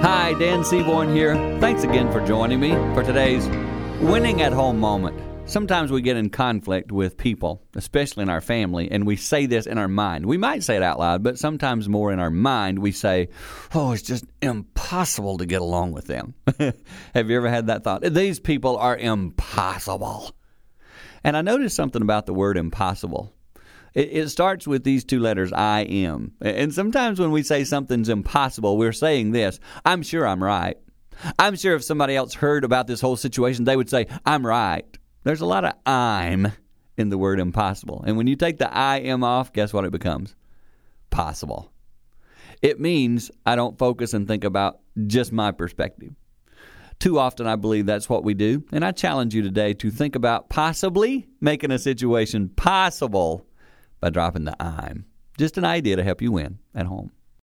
Hi, Dan Seaborn here. Thanks again for joining me for today's winning at home moment. Sometimes we get in conflict with people, especially in our family, and we say this in our mind. We might say it out loud, but sometimes more in our mind, we say, Oh, it's just impossible to get along with them. Have you ever had that thought? These people are impossible. And I noticed something about the word impossible. It, it starts with these two letters, I am. And sometimes when we say something's impossible, we're saying this I'm sure I'm right. I'm sure if somebody else heard about this whole situation, they would say, I'm right. There's a lot of I'm in the word impossible. And when you take the I am off, guess what it becomes? Possible. It means I don't focus and think about just my perspective. Too often, I believe that's what we do. And I challenge you today to think about possibly making a situation possible by dropping the I'm. Just an idea to help you win at home.